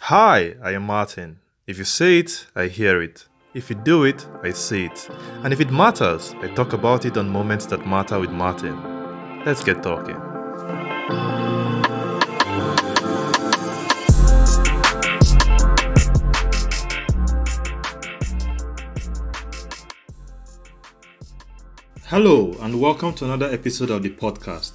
Hi, I am Martin. If you say it, I hear it. If you do it, I see it. And if it matters, I talk about it on Moments That Matter with Martin. Let's get talking. Hello, and welcome to another episode of the podcast.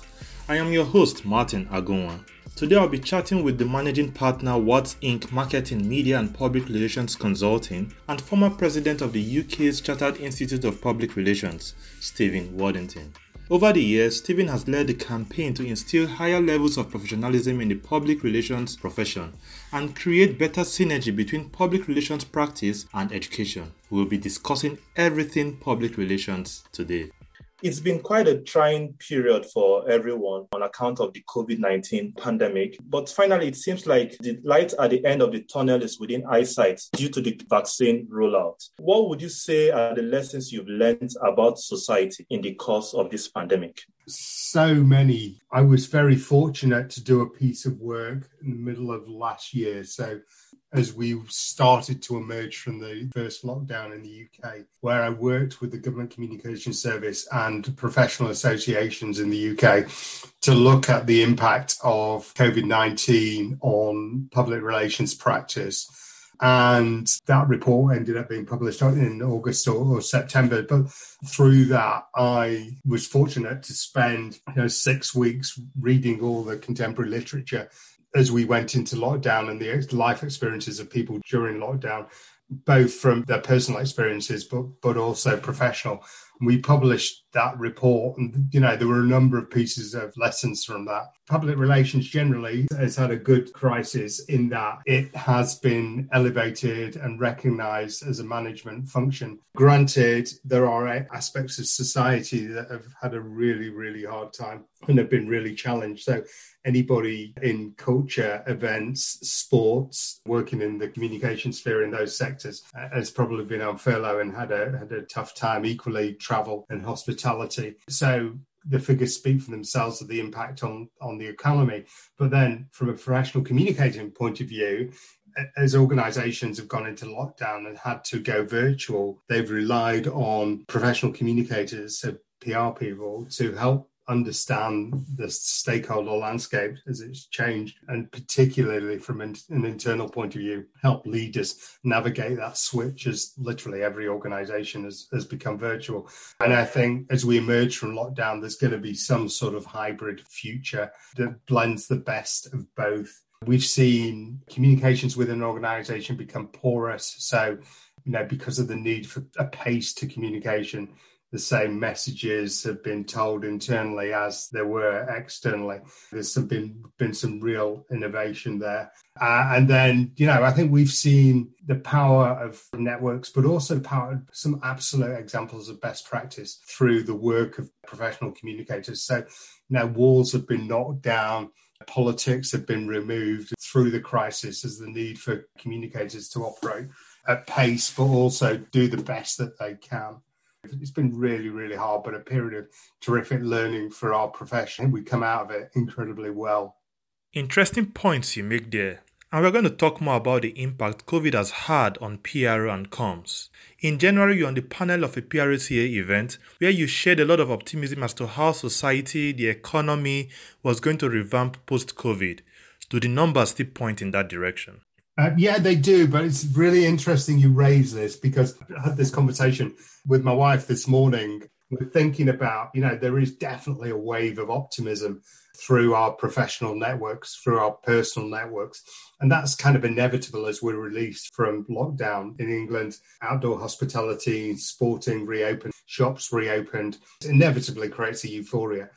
I am your host, Martin Agunwa. Today I'll be chatting with the managing partner Wadds Inc. Marketing, Media and Public Relations Consulting and former president of the UK's Chartered Institute of Public Relations, Stephen Waddington. Over the years, Stephen has led the campaign to instill higher levels of professionalism in the public relations profession and create better synergy between public relations practice and education. We'll be discussing everything public relations today. It's been quite a trying period for everyone on account of the COVID 19 pandemic. But finally, it seems like the light at the end of the tunnel is within eyesight due to the vaccine rollout. What would you say are the lessons you've learned about society in the course of this pandemic? So many. I was very fortunate to do a piece of work in the middle of last year. So as we started to emerge from the first lockdown in the UK, where I worked with the Government Communication Service and professional associations in the UK to look at the impact of COVID 19 on public relations practice. And that report ended up being published in August or, or, September. But through that, I was fortunate to spend you know, six weeks reading all the contemporary literature as we went into lockdown and the life experiences of people during lockdown, both from their personal experiences, but but also professional. We published that report, and you know there were a number of pieces of lessons from that. Public relations generally has had a good crisis in that it has been elevated and recognised as a management function. Granted, there are aspects of society that have had a really really hard time and have been really challenged. So anybody in culture, events, sports, working in the communication sphere in those sectors uh, has probably been on furlough and had a had a tough time. Equally, travel and hospitality mortality. So the figures speak for themselves of the impact on on the economy. But then, from a professional communicating point of view, as organizations have gone into lockdown and had to go virtual, they've relied on professional communicators, so PR people, to help understand the stakeholder landscape as it's changed, and particularly from an, internal point of view, help leaders navigate that switch as literally every organization has, has become virtual. And I think as we emerge from lockdown, there's going to be some sort of hybrid future that blends the best of both. We've seen communications within an organization become porous. So, you know, because of the need for a pace to communication, the same messages have been told internally as there were externally. There's some been been some real innovation there, uh, and then you know I think we've seen the power of networks, but also power some absolute examples of best practice through the work of professional communicators. So you walls have been knocked down. Politics have been removed through the crisis as the need for communicators to operate at pace, but also do the best that they can. It's been really, really hard, but a period of terrific learning for our profession. We come out of it incredibly well. Interesting points you make there. And we're going to talk more about the impact COVID has had on PRO and comms. In January, you're on the panel of a PRCA event where you shared a lot of optimism as to how society, the economy was going to revamp post COVID. Do the numbers still point in that direction? Uh, yeah, they do, but it's really interesting you raise this because I had this conversation with my wife this morning. We're thinking about, you know, there is definitely a wave of optimism through our professional networks, through our personal networks. And that's kind of inevitable as we're released from lockdown in England. Outdoor hospitality, sporting reopened, shops reopened. It inevitably creates a euphoria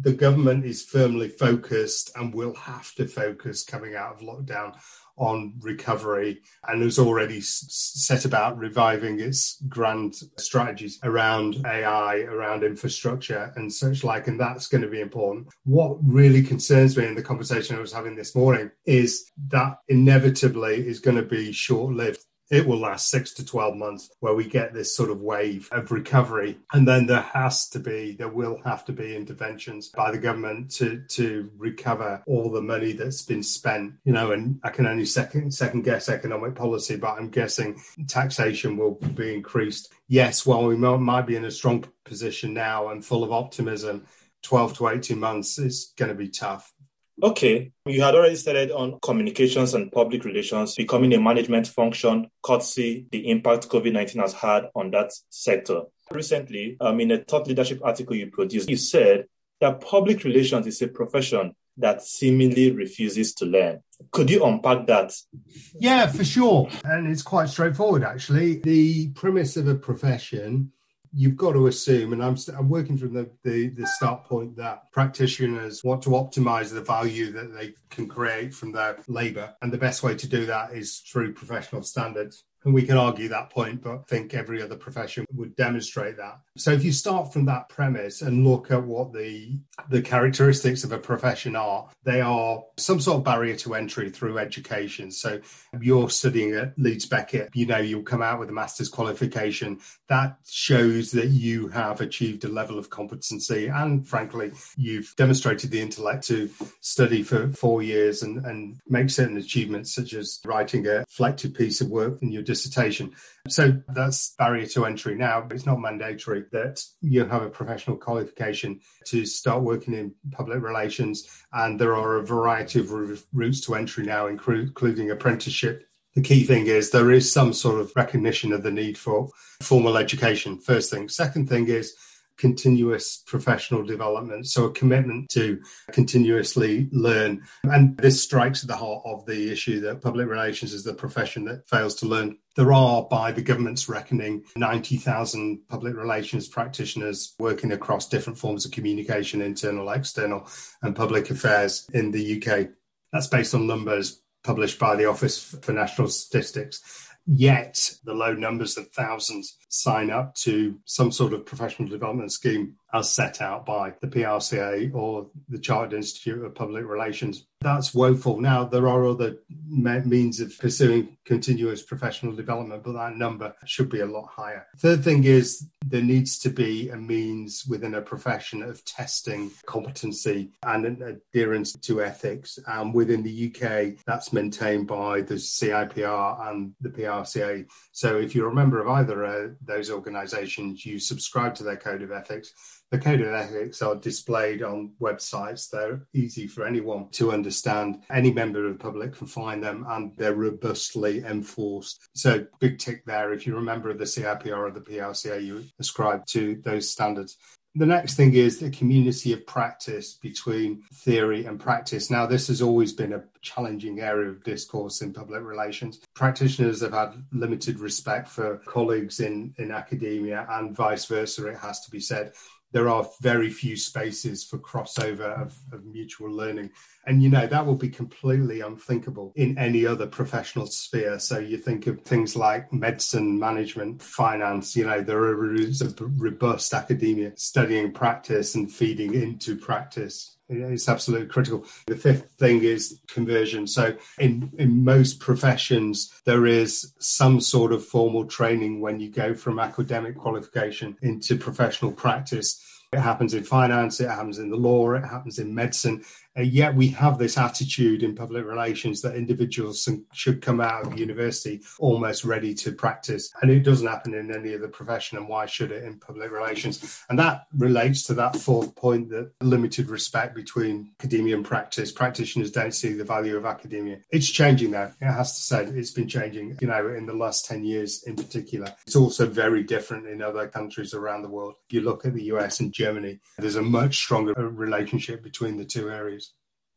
the government is firmly focused and will have to focus coming out of lockdown on recovery and has already set about reviving its grand strategies around AI, around infrastructure and such like. And that's going to be important. What really concerns me in the conversation I was having this morning is that inevitably is going to be short lived it will last six to 12 months where we get this sort of wave of recovery. And then there has to be, there will have to be interventions by the government to, to recover all the money that's been spent, you know, and I can only second, second guess economic policy, but I'm guessing taxation will be increased. Yes, while we might be in a strong position now and full of optimism, 12 to 18 months is going to be tough. Okay, you had already started on communications and public relations becoming a management function, courtesy the impact COVID 19 has had on that sector. Recently, um, in a thought leadership article you produced, you said that public relations is a profession that seemingly refuses to learn. Could you unpack that? Yeah, for sure. And it's quite straightforward, actually. The premise of a profession you've got to assume, and I'm, I'm working from the, the, the start point that practitioners want to optimize the value that they can create from their labor. And the best way to do that is through professional standards. And we can argue that point, but I think every other profession would demonstrate that. So if you start from that premise and look at what the the characteristics of a profession are, they are some sort of barrier to entry through education. So you're studying at Leeds Beckett, you know you'll come out with a master's qualification. That shows that you have achieved a level of competency and frankly, you've demonstrated the intellect to study for four years and, and make certain achievements such as writing a reflective piece of work in your dissertation. So that's barrier to entry. Now, it's not mandatory that you have a professional qualification to start working in public relations. And there are a variety of routes to entry now, including apprenticeship. The key thing is there is some sort of recognition of the need for formal education, first thing. Second thing is continuous professional development. So a commitment to continuously learn. And this strikes at the heart of the issue that public relations is the profession that fails to learn. There are, by the government's reckoning, 90,000 public relations practitioners working across different forms of communication, internal, external, and public affairs in the UK. That's based on numbers published by the Office for National Statistics. Yet the low numbers of thousands sign up to some sort of professional development scheme as set out by the PRCA or the Chartered Institute of Public Relations. That's woeful. Now, there are other means of pursuing continuous professional development, but that number should be a lot higher. Third thing is there needs to be a means within a profession of testing competency and adherence to ethics. And within the UK, that's maintained by the CIPR and the PRCA. So if you're a member of either of those organizations, you subscribe to their code of ethics the code of ethics are displayed on websites. They're easy for anyone to understand. Any member of the public can find them and they're robustly enforced. So, big tick there. If you remember the CIPR or the PRCA, you ascribe to those standards. The next thing is the community of practice between theory and practice. Now, this has always been a challenging area of discourse in public relations. Practitioners have had limited respect for colleagues in, in academia and vice versa, it has to be said there are very few spaces for crossover of, of, mutual learning. And, you know, that will be completely unthinkable in any other professional sphere. So you think of things like medicine, management, finance, you know, there are a robust academia studying practice and feeding into practice. It's absolutely critical. The fifth thing is conversion. So, in, in most professions, there is some sort of formal training when you go from academic qualification into professional practice. It happens in finance, it happens in the law, it happens in medicine. And yet we have this attitude in public relations that individuals should come out of university almost ready to practice. And it doesn't happen in any other profession. And why should it in public relations? And that relates to that fourth point that limited respect between academia and practice. Practitioners don't see the value of academia. It's changing now. It has to say it's been changing, you know, in the last 10 years in particular. It's also very different in other countries around the world. If you look at the US and Germany, there's a much stronger relationship between the two areas.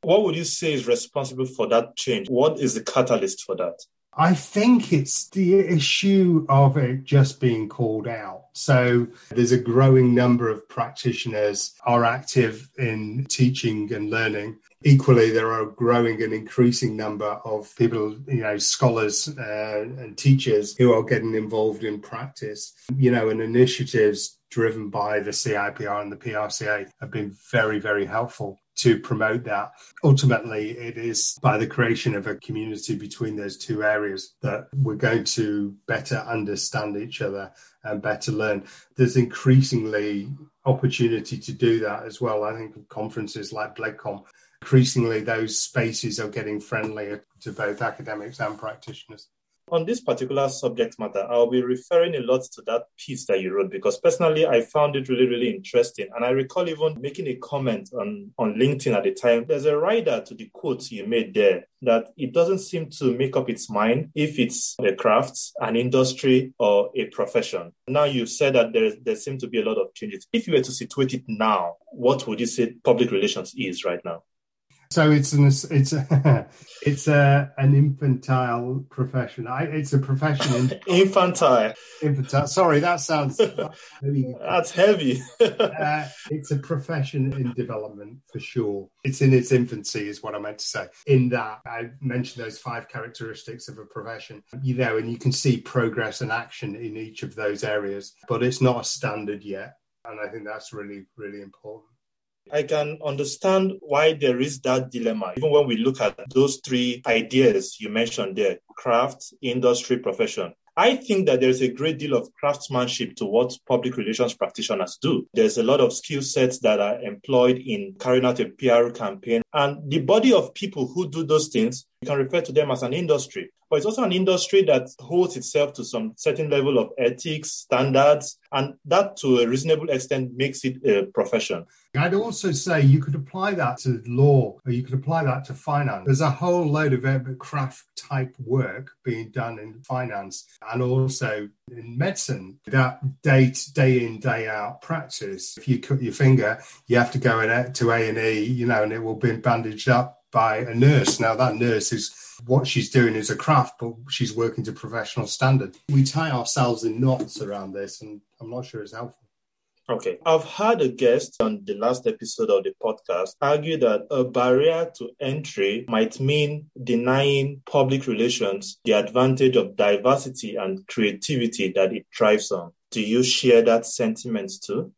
What would you say is responsible for that change? What is the catalyst for that? I think it's the issue of it just being called out. So there's a growing number of practitioners are active in teaching and learning. Equally, there are a growing and increasing number of people, you know, scholars uh, and teachers who are getting involved in practice, you know, and initiatives driven by the CIPR and the PRCA have been very, very helpful to promote that. Ultimately, it is by the creation of a community between those two areas that we're going to better understand each other and better learn. There's increasingly opportunity to do that as well. I think conferences like BledCom, increasingly those spaces are getting friendlier to both academics and practitioners. On this particular subject matter, I'll be referring a lot to that piece that you wrote because personally I found it really, really interesting. And I recall even making a comment on, on LinkedIn at the time. There's a rider to the quote you made there that it doesn't seem to make up its mind if it's a craft, an industry, or a profession. Now you've said that there, there seem to be a lot of changes. If you were to situate it now, what would you say public relations is right now? So it's an it's a, it's a an infantile profession. I, it's a profession in, infantile. Infantile. Sorry, that sounds heavy. That's heavy. uh, it's a profession in development for sure. It's in its infancy, is what I meant to say. In that, I mentioned those five characteristics of a profession. You know, and you can see progress and action in each of those areas, but it's not a standard yet. And I think that's really, really important. I can understand why there is that dilemma. Even when we look at those three ideas you mentioned there craft, industry, profession. I think that there's a great deal of craftsmanship to what public relations practitioners do. There's a lot of skill sets that are employed in carrying out a PR campaign. And the body of people who do those things, you can refer to them as an industry. But it's also an industry that holds itself to some certain level of ethics, standards, and that to a reasonable extent makes it a profession. I'd also say you could apply that to law or you could apply that to finance. There's a whole load of craft type work being done in finance and also in medicine. That day day in, day out practice. If you cut your finger, you have to go in to A and E, you know, and it will be bandaged up by a nurse. Now that nurse is what she's doing is a craft, but she's working to professional standard. We tie ourselves in knots around this, and I'm not sure it's helpful. Okay. I've had a guest on the last episode of the podcast argue that a barrier to entry might mean denying public relations the advantage of diversity and creativity that it thrives on. Do you share that sentiment too?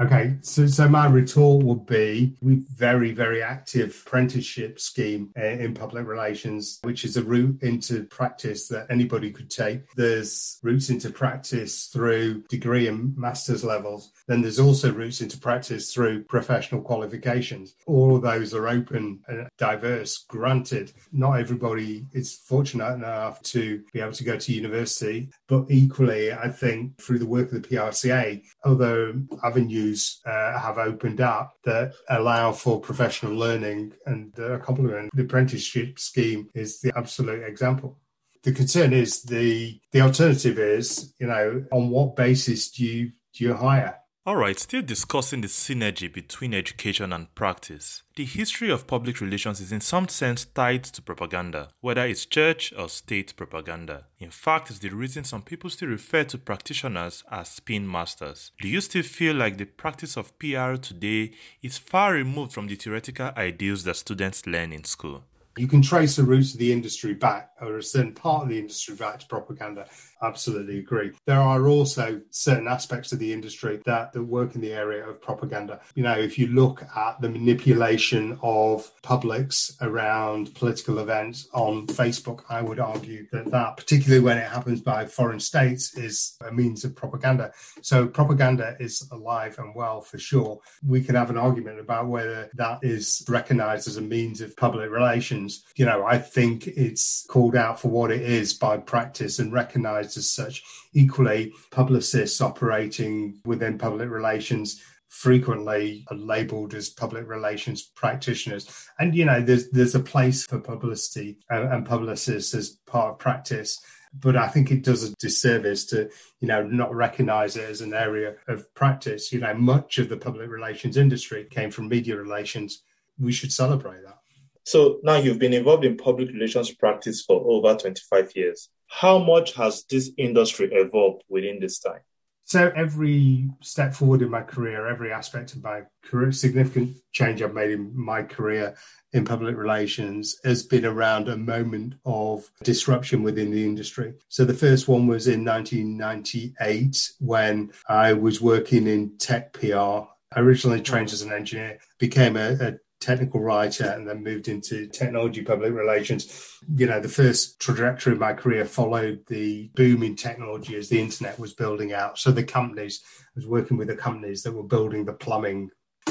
Okay, so so my retort would be we very very active apprenticeship scheme uh, in public relations, which is a route into practice that anybody could take. There's routes into practice through degree and master's levels. Then there's also routes into practice through professional qualifications. All of those are open and diverse. Granted, not everybody is fortunate enough to be able to go to university, but equally, I think through the work of the PRCA, other avenues uh, have opened up that allow for professional learning and uh, complement. The apprenticeship scheme is the absolute example. The concern is the the alternative is, you know, on what basis do you do you hire? Alright, still discussing the synergy between education and practice. The history of public relations is in some sense tied to propaganda, whether it's church or state propaganda. In fact, it's the reason some people still refer to practitioners as spin masters. Do you still feel like the practice of PR today is far removed from the theoretical ideals that students learn in school? You can trace the roots of the industry back, or a certain part of the industry back to propaganda absolutely agree. There are also certain aspects of the industry that, that work in the area of propaganda. You know, if you look at the manipulation of publics around political events on Facebook, I would argue that that, particularly when it happens by foreign states, is a means of propaganda. So propaganda is alive and well for sure. We can have an argument about whether that is recognized as a means of public relations. You know, I think it's called out for what it is by practice and recognized as such. Equally, publicists operating within public relations frequently are labeled as public relations practitioners. And, you know, there's, there's a place for publicity and, and publicists as part of practice but I think it does a disservice to, you know, not recognize it as an area of practice. You know, much of the public relations industry came from media relations. We should celebrate that. So now you've been involved in public relations practice for over 25 years. How much has this industry evolved within this time? So every step forward in my career, every aspect of my career, significant change I've made in my career in public relations has been around a moment of disruption within the industry. So the first one was in 1998 when I was working in tech PR. I originally trained as an engineer, became a, a technical writer and then moved into technology public relations. You know, the first trajectory of my career followed the boom in technology as the internet was building out. So the companies, I was working with the companies that were building the plumbing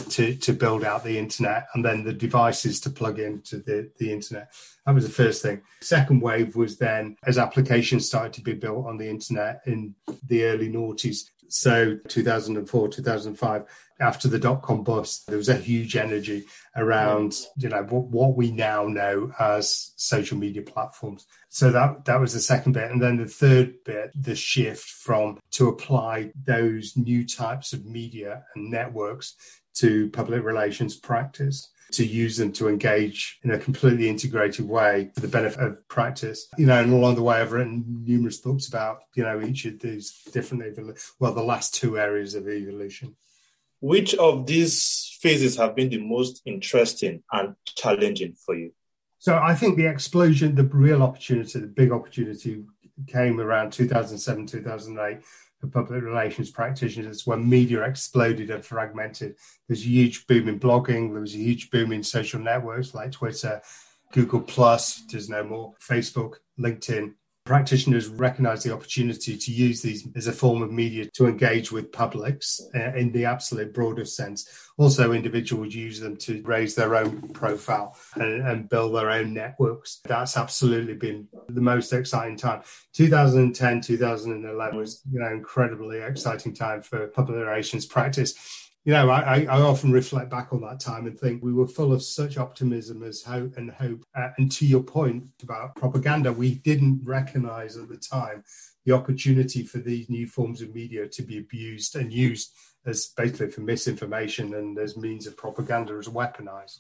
to, to build out the internet and then the devices to plug into the, the internet. That was the first thing. Second wave was then as applications started to be built on the internet in the early noughties. So 2004, 2005, after the dot com bust, there was a huge energy around, you know, what, what we now know as social media platforms. So that that was the second bit. And then the third bit, the shift from to apply those new types of media and networks to public relations practice to use them to engage in a completely integrated way for the benefit of practice. You know, and along the way, I've written numerous books about, you know, each of these different, well, the last two areas of evolution. Which of these phases have been the most interesting and challenging for you? So I think the explosion, the real opportunity, the big opportunity came around 2007, 2008 for public relations practitioners when media exploded and fragmented. There's a huge boom in blogging, there was a huge boom in social networks like Twitter, Google Plus, there's no more, Facebook, LinkedIn, practitioners recognize the opportunity to use these as a form of media to engage with publics uh, in the absolute broadest sense. Also, individuals use them to raise their own profile and, and, build their own networks. That's absolutely been the most exciting time. 2010, 2011 was, you know, incredibly exciting time for public relations practice you know, I, I, often reflect back on that time and think we were full of such optimism as hope and hope. Uh, and to your point about propaganda, we didn't recognize at the time the opportunity for these new forms of media to be abused and used as basically for misinformation and as means of propaganda as weaponized.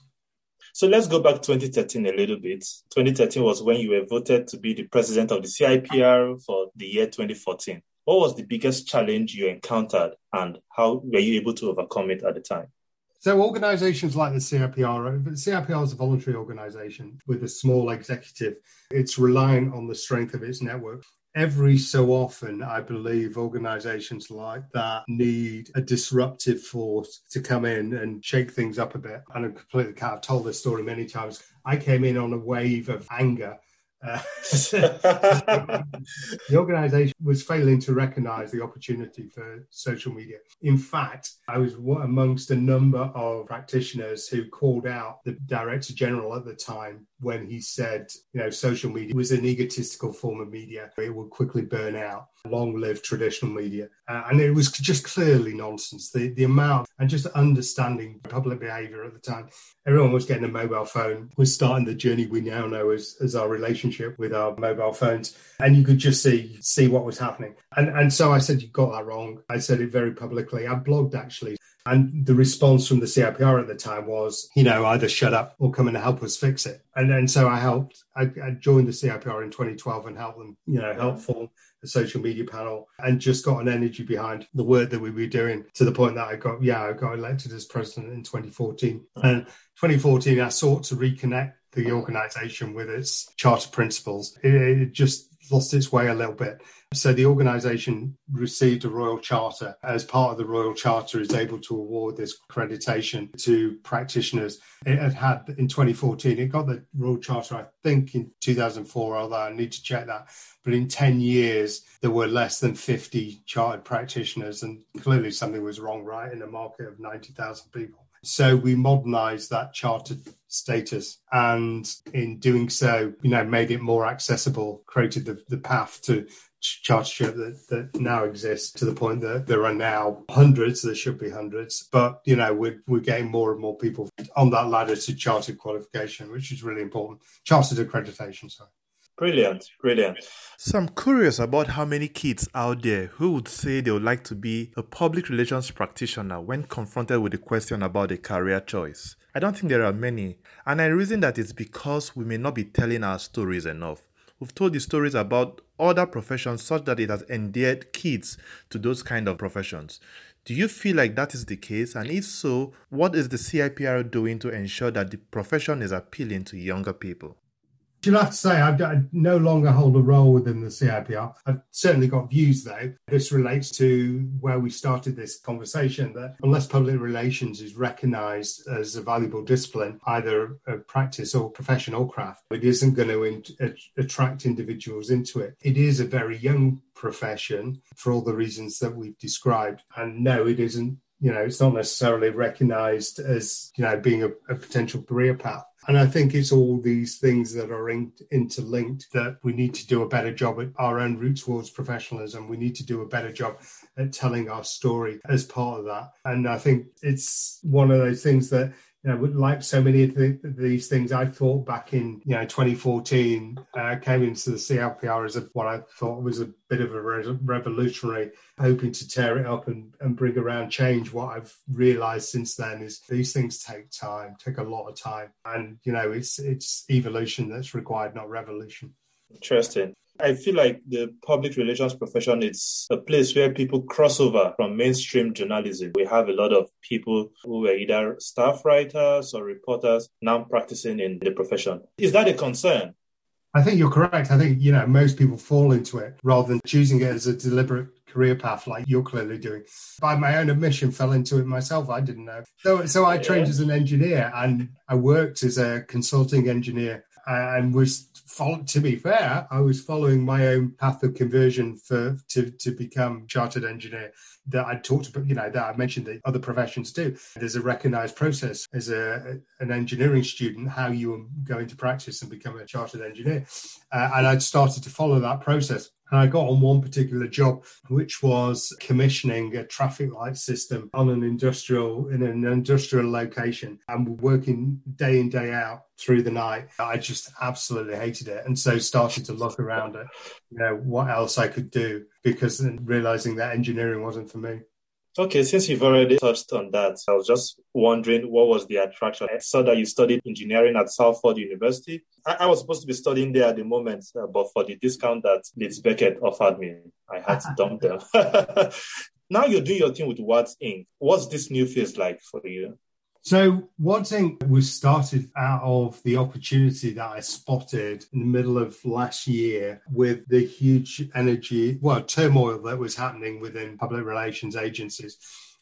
So let's go back 2013 a little bit. 2013 was when you were voted to be the president of the CIPR for the year 2014. What was the biggest challenge you encountered and how were you able to overcome it at the time? So organizations like the CIPR, uh, the CIPR is a voluntary organization with a small executive. It's relying on the strength of its network. Every so often, I believe organizations like that need a disruptive force to come in and shake things up a bit. And I'm completely, I've told this story many times. I came in on a wave of anger uh, the organization was failing to recognize the opportunity for social media. In fact, I was amongst a number of practitioners who called out the director general at the time when he said, you know, social media was an egotistical form of media. It would quickly burn out. Long live traditional media. Uh, and it was just clearly nonsense. The, the amount and just understanding public behavior at the time. Everyone was getting a mobile phone, was starting the journey we now know as, as our relationship with our mobile phones. And you could just see see what was happening. And and so I said, You got that wrong. I said it very publicly. I blogged actually and the response from the CIPR at the time was, you know, either shut up or come and help us fix it. And then so I helped, I, I joined the CIPR in 2012 and helped them, you know, help form social media panel and just got an energy behind the work that we were doing to the point that I got, yeah, I got elected as president in 2014. And 2014, I sought to reconnect the organization with its charter principles. It, it just lost its way a little bit. So the organisation received a Royal Charter. As part of the Royal Charter, is able to award this accreditation to practitioners. It had had in 2014. It got the Royal Charter, I think, in 2004. Although I need to check that. But in 10 years, there were less than 50 chartered practitioners, and clearly something was wrong, right, in a market of 90,000 people. So we modernized that chartered status and in doing so, you know, made it more accessible, created the, the path to chartership that, that now exists to the point that there are now hundreds, there should be hundreds, but you know, we're, we're getting more and more people on that ladder to chartered qualification, which is really important. Chartered accreditation, sorry. Brilliant, brilliant. So I'm curious about how many kids out there who would say they would like to be a public relations practitioner when confronted with the question about a career choice. I don't think there are many, and I reason that it's because we may not be telling our stories enough. We've told the stories about other professions such that it has endeared kids to those kind of professions. Do you feel like that is the case? And if so, what is the CIPR doing to ensure that the profession is appealing to younger people? You'll have to say I, I no longer hold a role within the CIPR. I've certainly got views though. This relates to where we started this conversation that unless public relations is recognised as a valuable discipline, either a practice or profession or craft, it isn't going to in- attract individuals into it. It is a very young profession for all the reasons that we've described. And no, it isn't you know, it's not necessarily recognized as, you know, being a, a potential career path. And I think it's all these things that are in, interlinked that we need to do a better job at our own route towards professionalism. We need to do a better job at telling our story as part of that. And I think it's one of those things that you know, like so many of the, these things, I thought back in you know 2014, uh, came into the CIPR as a, what I thought was a bit of a re- revolutionary, hoping to tear it up and, and bring around change. What I've realised since then is these things take time, take a lot of time, and you know it's it's evolution that's required, not revolution. Interesting. I feel like the public relations profession is a place where people cross over from mainstream journalism. We have a lot of people who were either staff writers or reporters now practicing in the profession. Is that a concern? I think you're correct. I think, you know, most people fall into it rather than choosing it as a deliberate career path like you're clearly doing. By my own admission, fell into it myself. I didn't know. So, so I trained as an engineer and I worked as a consulting engineer and was to be fair, I was following my own path of conversion for to to become chartered engineer that I talked about, you know, that I mentioned that other professions do. There's a recognized process as a an engineering student how you go into practice and become a chartered engineer, uh, and I'd started to follow that process. And I got on one particular job, which was commissioning a traffic light system on an industrial in an industrial location, and working day in day out through the night. I just absolutely hated it, and so started to look around at you know what else I could do because realizing that engineering wasn't for me. Okay, since you've already touched on that, I was just wondering what was the attraction. I saw that you studied engineering at Salford University. I, I was supposed to be studying there at the moment, uh, but for the discount that Leeds Beckett offered me, I had to dump them. now you're doing your thing with Wadds Inc. What's this new phase like for you? So, Inc. was started out of the opportunity that I spotted in the middle of last year with the huge energy, well, turmoil that was happening within public relations agencies.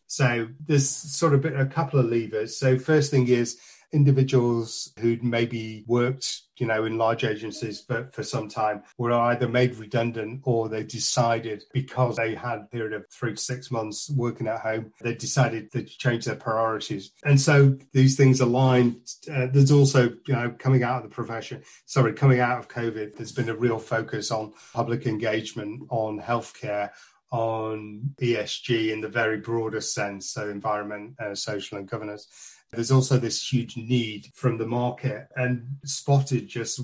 So, there's sort of a couple of levers. So, first thing is individuals who'd maybe worked, you know, in large agencies for, for some time were either made redundant or they decided because they had a period of three to six months working at home, they decided to change their priorities. And so these things aligned. Uh, there's also, you know, coming out of the profession, sorry, coming out of COVID, there's been a real focus on public engagement, on healthcare, on ESG in the very broadest sense, so environment, uh, social, and governance. There's also this huge need from the market, and Spotted just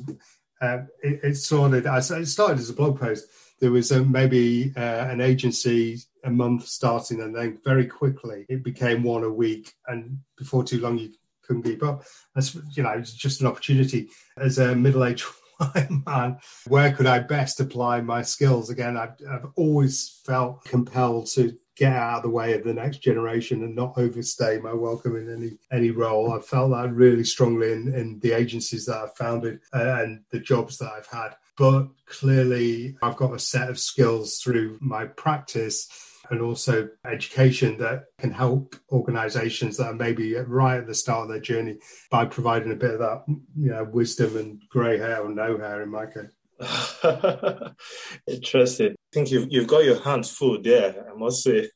uh, it, it started. It started as a blog post. There was a, maybe uh, an agency a month starting, and then very quickly it became one a week. And before too long, you couldn't keep up. That's you know, it's just an opportunity as a middle-aged man. Where could I best apply my skills? Again, I've, I've always felt compelled to get out of the way of the next generation and not overstay my welcome in any any role. I felt that really strongly in, in the agencies that I've founded uh, and the jobs that I've had. But clearly, I've got a set of skills through my practice and also education that can help organizations that are maybe right at the start of their journey by providing a bit of that you know wisdom and grey hair or no hair in my case Interesting. Think you've you've got your hands full there. I must say.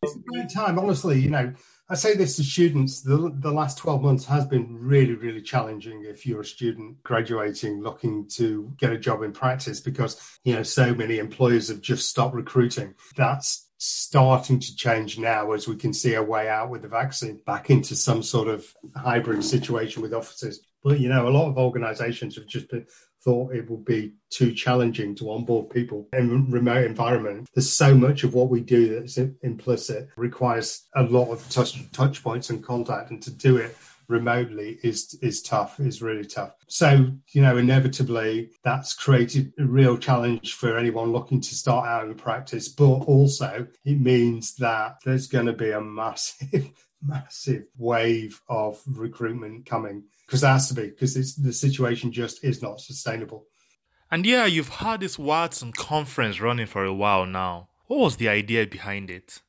Time, honestly. You know, I say this to students. The the last twelve months has been really really challenging if you're a student graduating looking to get a job in practice because you know so many employers have just stopped recruiting. That's starting to change now as we can see a way out with the vaccine back into some sort of hybrid situation with offices. But you know, a lot of organisations have just been thought it would be too challenging to onboard people in remote environment. There's so much of what we do that's implicit requires a lot of touch touch points and contact, and to do it remotely is is tough is really tough so you know inevitably that's created a real challenge for anyone looking to start out in practice but also it means that there's going to be a massive massive wave of recruitment coming because there has to be because the situation just is not sustainable. And yeah, you've had this Watson conference running for a while now. What was the idea behind it?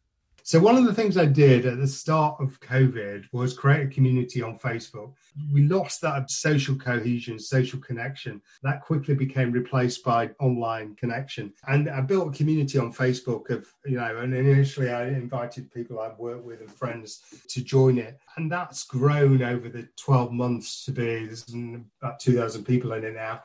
So one of the things I did at the start of COVID was create a community on Facebook. We lost that social cohesion, social connection. That quickly became replaced by online connection. And I built a community on Facebook of, you know, and initially I invited people I've worked with and friends to join it. And that's grown over the 12 months to be, there's about 2,000 people in it now.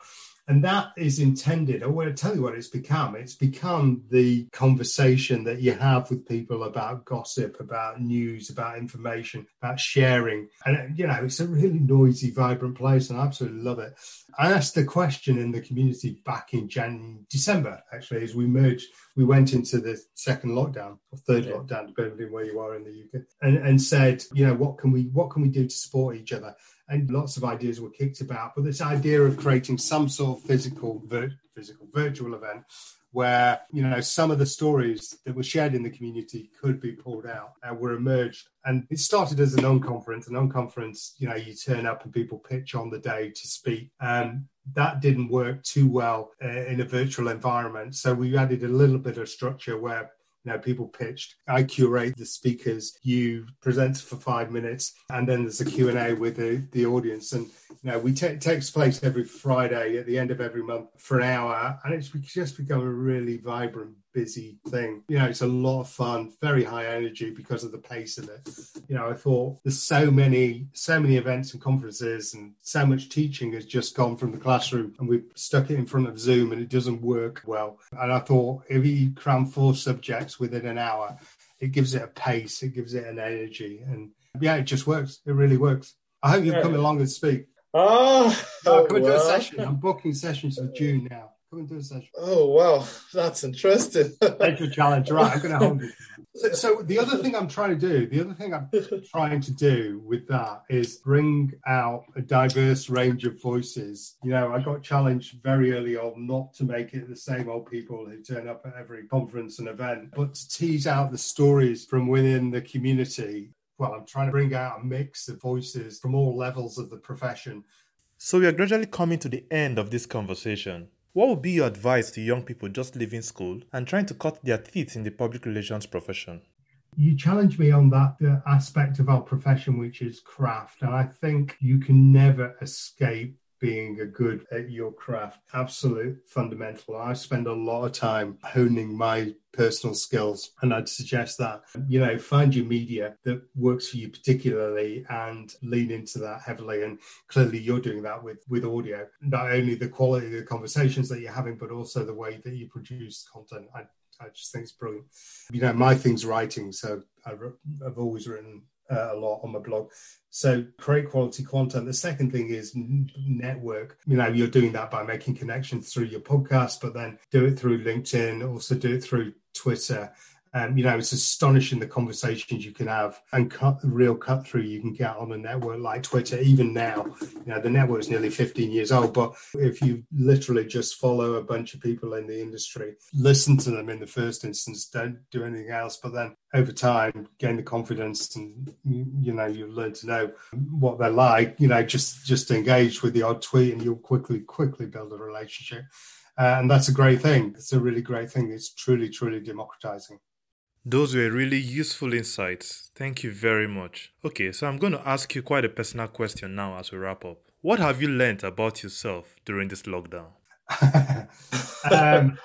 And that is intended, I want to tell you what it's become. It's become the conversation that you have with people about gossip, about news, about information, about sharing. And, you know, it's a really noisy, vibrant place, and I absolutely love it. I asked the question in the community back in Jan- December, actually, as we merged, we went into the second lockdown or third yeah. lockdown, depending on where you are in the UK, and, and said, you know, what can we what can we do to support each other? And lots of ideas were kicked about. But this idea of creating some sort of physical, vir- physical virtual event where you know some of the stories that were shared in the community could be pulled out and were emerged. And it started as a non-conference. A non-conference, you know, you turn up and people pitch on the day to speak. And that didn't work too well uh, in a virtual environment. So we added a little bit of structure where know, people pitched. I curate the speakers. You present for five minutes, and then there's a Q and A with the, the audience. And you know, we t- takes place every Friday at the end of every month for an hour, and it's just become a really vibrant busy thing. You know, it's a lot of fun, very high energy because of the pace of it. You know, I thought there's so many, so many events and conferences and so much teaching has just gone from the classroom and we've stuck it in front of Zoom and it doesn't work well. And I thought if you cram four subjects within an hour, it gives it a pace, it gives it an energy. And yeah, it just works. It really works. I hope you'll come along and speak. Oh, oh come do a session. I'm booking sessions for June now. Come and do a session. Oh wow, that's interesting. Thank you, challenge. Right, I'm going to hold you. So, so, the other thing I'm trying to do, the other thing I'm trying to do with that is bring out a diverse range of voices. You know, I got challenged very early on not to make it the same old people who turn up at every conference and event, but to tease out the stories from within the community. Well, I'm trying to bring out a mix of voices from all levels of the profession. So we are gradually coming to the end of this conversation. What would be your advice to young people just leaving school and trying to cut their teeth in the public relations profession? You challenge me on that aspect of our profession, which is craft. And I think you can never escape being a good at your craft. Absolute fundamental. I spend a lot of time honing my personal skills. And I'd suggest that, you know, find your media that works for you particularly and lean into that heavily. And clearly you're doing that with, with audio, not only the quality of the conversations that you're having, but also the way that you produce content. I, I just think it's brilliant. You know, my thing's writing, so I've, I've always written uh, a lot on my blog. So create quality content. The second thing is network. You know, you're doing that by making connections through your podcast, but then do it through LinkedIn, also do it through Twitter um, you know, it's astonishing the conversations you can have and cut real cut through you can get on a network like Twitter. Even now, you know, the network is nearly 15 years old, but if you literally just follow a bunch of people in the industry, listen to them in the first instance, don't do anything else, but then over time gain the confidence and you know you learn to know what they're like. You know, just just engage with the odd tweet, and you'll quickly quickly build a relationship. Uh, and that's a great thing. It's a really great thing. It's truly, truly democratizing. Those were really useful insights. Thank you very much. Okay, so I'm going to ask you quite a personal question now as we wrap up. What have you learned about yourself during this lockdown? um,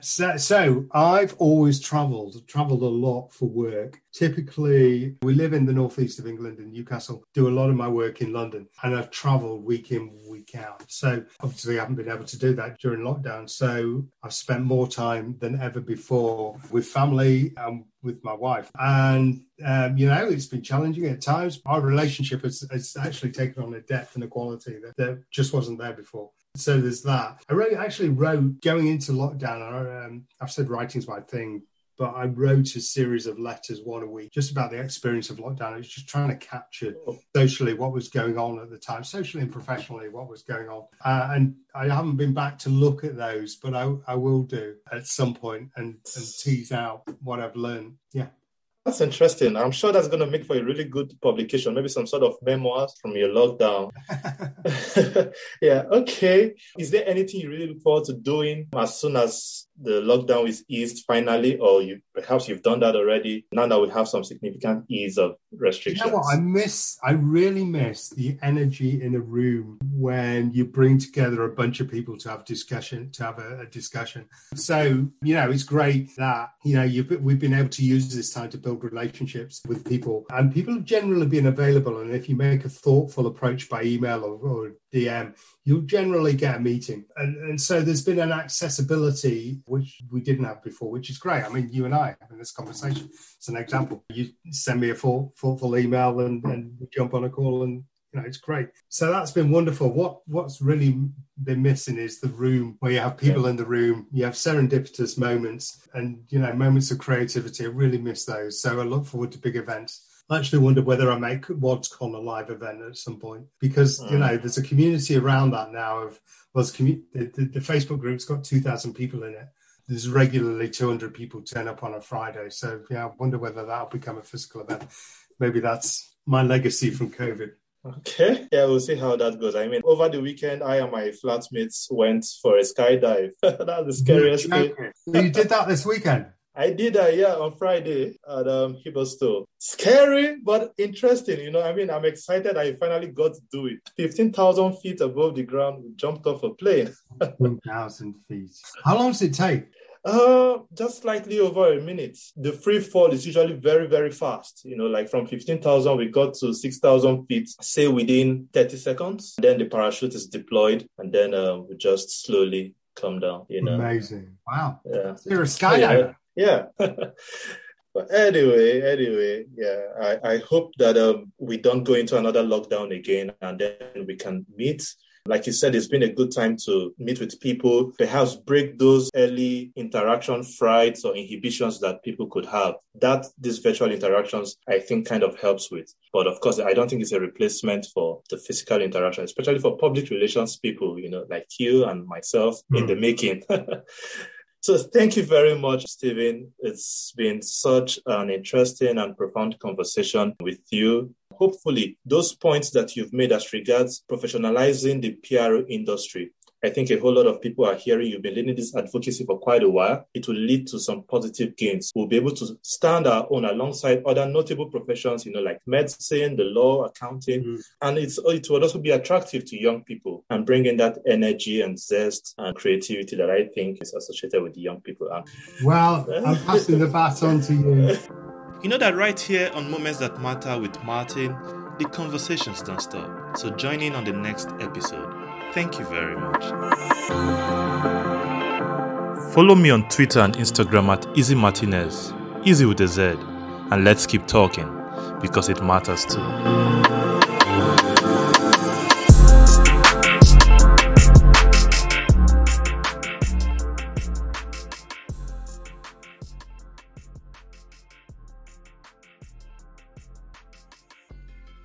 so, so, I've always travelled, travelled a lot for work. Typically, we live in the northeast of England in Newcastle, do a lot of my work in London, and I've travelled week in, week out. So obviously, I haven't been able to do that during lockdown. So I've spent more time than ever before with family and with my wife. And, um, you know, it's been challenging at times. Our relationship has, has actually taken on a depth and a quality that, that just wasn't there before. So there's that. I wrote, actually wrote going into lockdown. I, um, I've said writing's my thing, but I wrote a series of letters, one a week, just about the experience of lockdown. I was just trying to capture socially what was going on at the time, socially and professionally, what was going on. Uh, and I haven't been back to look at those, but I, I will do at some point and, and tease out what I've learned. Yeah. That's interesting. I'm sure that's going to make for a really good publication, maybe some sort of memoirs from your lockdown. yeah, okay. Is there anything you really look forward to doing as soon as the lockdown is eased finally, or you perhaps you've done that already? Now that we have some significant ease of restrictions. You know what? I miss, I really miss the energy in a room when you bring together a bunch of people to have discussion, to have a, a discussion. So, you know, it's great that, you know, you've, we've been able to use this time to build relationships with people and people have generally been available. And if you make a thoughtful approach by email or, or DM, you'll generally get a meeting. And, and so there's been an accessibility which we didn't have before, which is great. I mean, you and I having this conversation, it's an example. You send me a thoughtful email and, and we jump on a call and you know, it's great. So that's been wonderful. What what's really been missing is the room where you have people yeah. in the room, you have serendipitous moments and you know moments of creativity. I really miss those. So I look forward to big events. I actually wonder whether I make WaddsCon a live event at some point because mm. you know there's a community around that now. Of well, commu- the, the, the Facebook group's got two thousand people in it. There's regularly 200 people turn up on a Friday. So yeah, I wonder whether that'll become a physical event. Maybe that's my legacy from COVID. Okay. Yeah, we'll see how that goes. I mean, over the weekend, I and my flatmates went for a skydive. That's the scariest thing. you did that this weekend? I did that, yeah, on Friday at um, Hibaldstow. Scary, but interesting. You know, I mean, I'm excited I finally got to do it. 15,000 feet above the ground, we jumped off a plane. 15,000 feet. How long does it take? Uh, just slightly over a minute. The free fall is usually very, very fast. You know, like from 15,000, we got to 6,000 feet, say within 30 seconds. Then the parachute is deployed, and then uh, we just slowly come down. You know, amazing. Wow. Yeah. You're a skydiver. Yeah. Yeah. but anyway, anyway, yeah, I, I hope that um, we don't go into another lockdown again, and then we can meet like you said, it's been a good time to meet with people, perhaps break those early interaction frights or inhibitions that people could have. That these virtual interactions, I think, kind of helps with. But of course, I don't think it's a replacement for the physical interaction, especially for public relations people, you know, like you and myself mm. in the making. So thank you very much, Stephen. It's been such an interesting and profound conversation with you hopefully those points that you've made as regards professionalizing the PR industry I think a whole lot of people are hearing you've been leading this advocacy for quite a while. It will lead to some positive gains. We'll be able to stand our own alongside other notable professions, you know, like medicine, the law, accounting, mm. and it's it will also be attractive to young people and bring in that energy and zest and creativity that I think is associated with the young people. Well, I'm passing the baton to you. You know that right here on Moments That Matter with Martin, the conversations don't stop. So join in on the next episode. Thank you very much. Follow me on Twitter and Instagram at Easy Martinez, easy with a Z, and let's keep talking because it matters too.